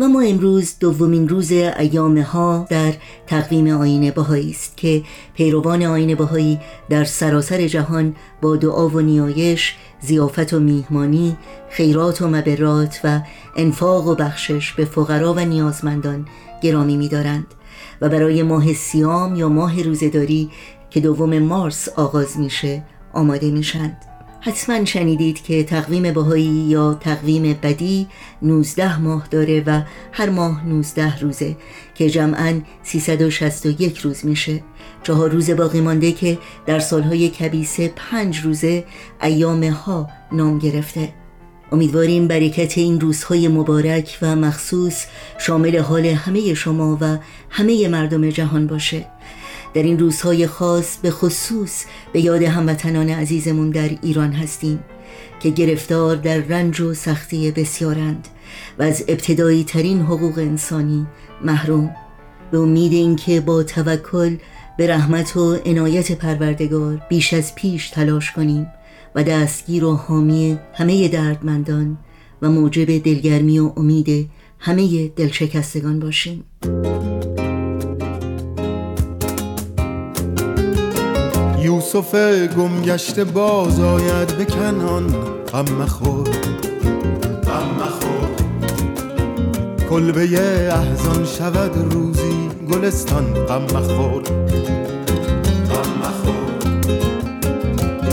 و ما امروز دومین روز ایام ها در تقویم آین بهایی است که پیروان آین بهایی در سراسر جهان با دعا و نیایش زیافت و میهمانی خیرات و مبرات و انفاق و بخشش به فقرا و نیازمندان گرامی می‌دارند و برای ماه سیام یا ماه روزهداری که دوم مارس آغاز میشه آماده میشند حتما شنیدید که تقویم بهایی یا تقویم بدی 19 ماه داره و هر ماه 19 روزه که جمعا 361 روز میشه. چهار روز باقی مانده که در سالهای کبیسه پنج روزه ایام ها نام گرفته. امیدواریم برکت این روزهای مبارک و مخصوص شامل حال همه شما و همه مردم جهان باشه. در این روزهای خاص به خصوص به یاد هموطنان عزیزمون در ایران هستیم که گرفتار در رنج و سختی بسیارند و از ابتدایی ترین حقوق انسانی محروم. به امید اینکه با توکل به رحمت و عنایت پروردگار بیش از پیش تلاش کنیم و دستگیر و حامی همه دردمندان و موجب دلگرمی و امید همه دلشکستگان باشیم. یوسف گمگشته باز آید به کنان. غم مخور. غم مخور. کلبه احزان شود روزی گلستان. غم مخور. غم مخور.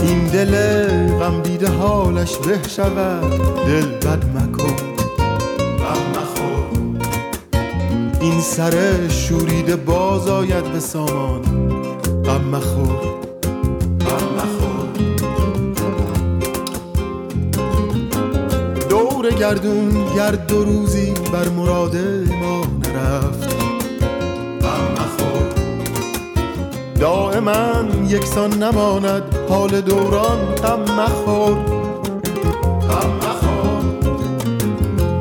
این دل غم دیده حالش به شود. دل بد مکن. غم مخور. این سر شوریده باز آید به سامان. غم مخور. دور گردون گرد دو روزی بر مراد ما نرفت. دائما یکسان نماند حال دوران غم مخور.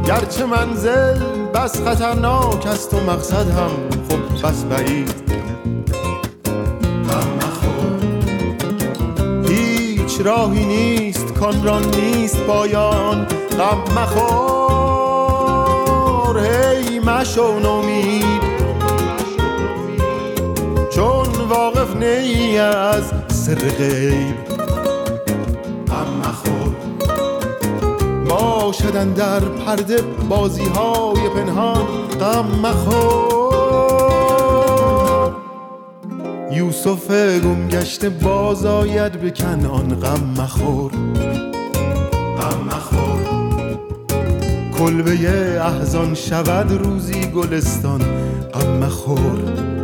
گرچه منزل بس خطرناک است و مقصد هم خب بس بعید. هیچ راهی نیست کان را نیست پایان غم مخور هی مشو نومید. چون واقف نی از سر غیب غم مخور. باشدن در پرده بازی های پنهان غم مخور. یوسف گم گشته باز آید به کنان غم مخور. کلبه احزان شود روزی گلستان. غم مخور.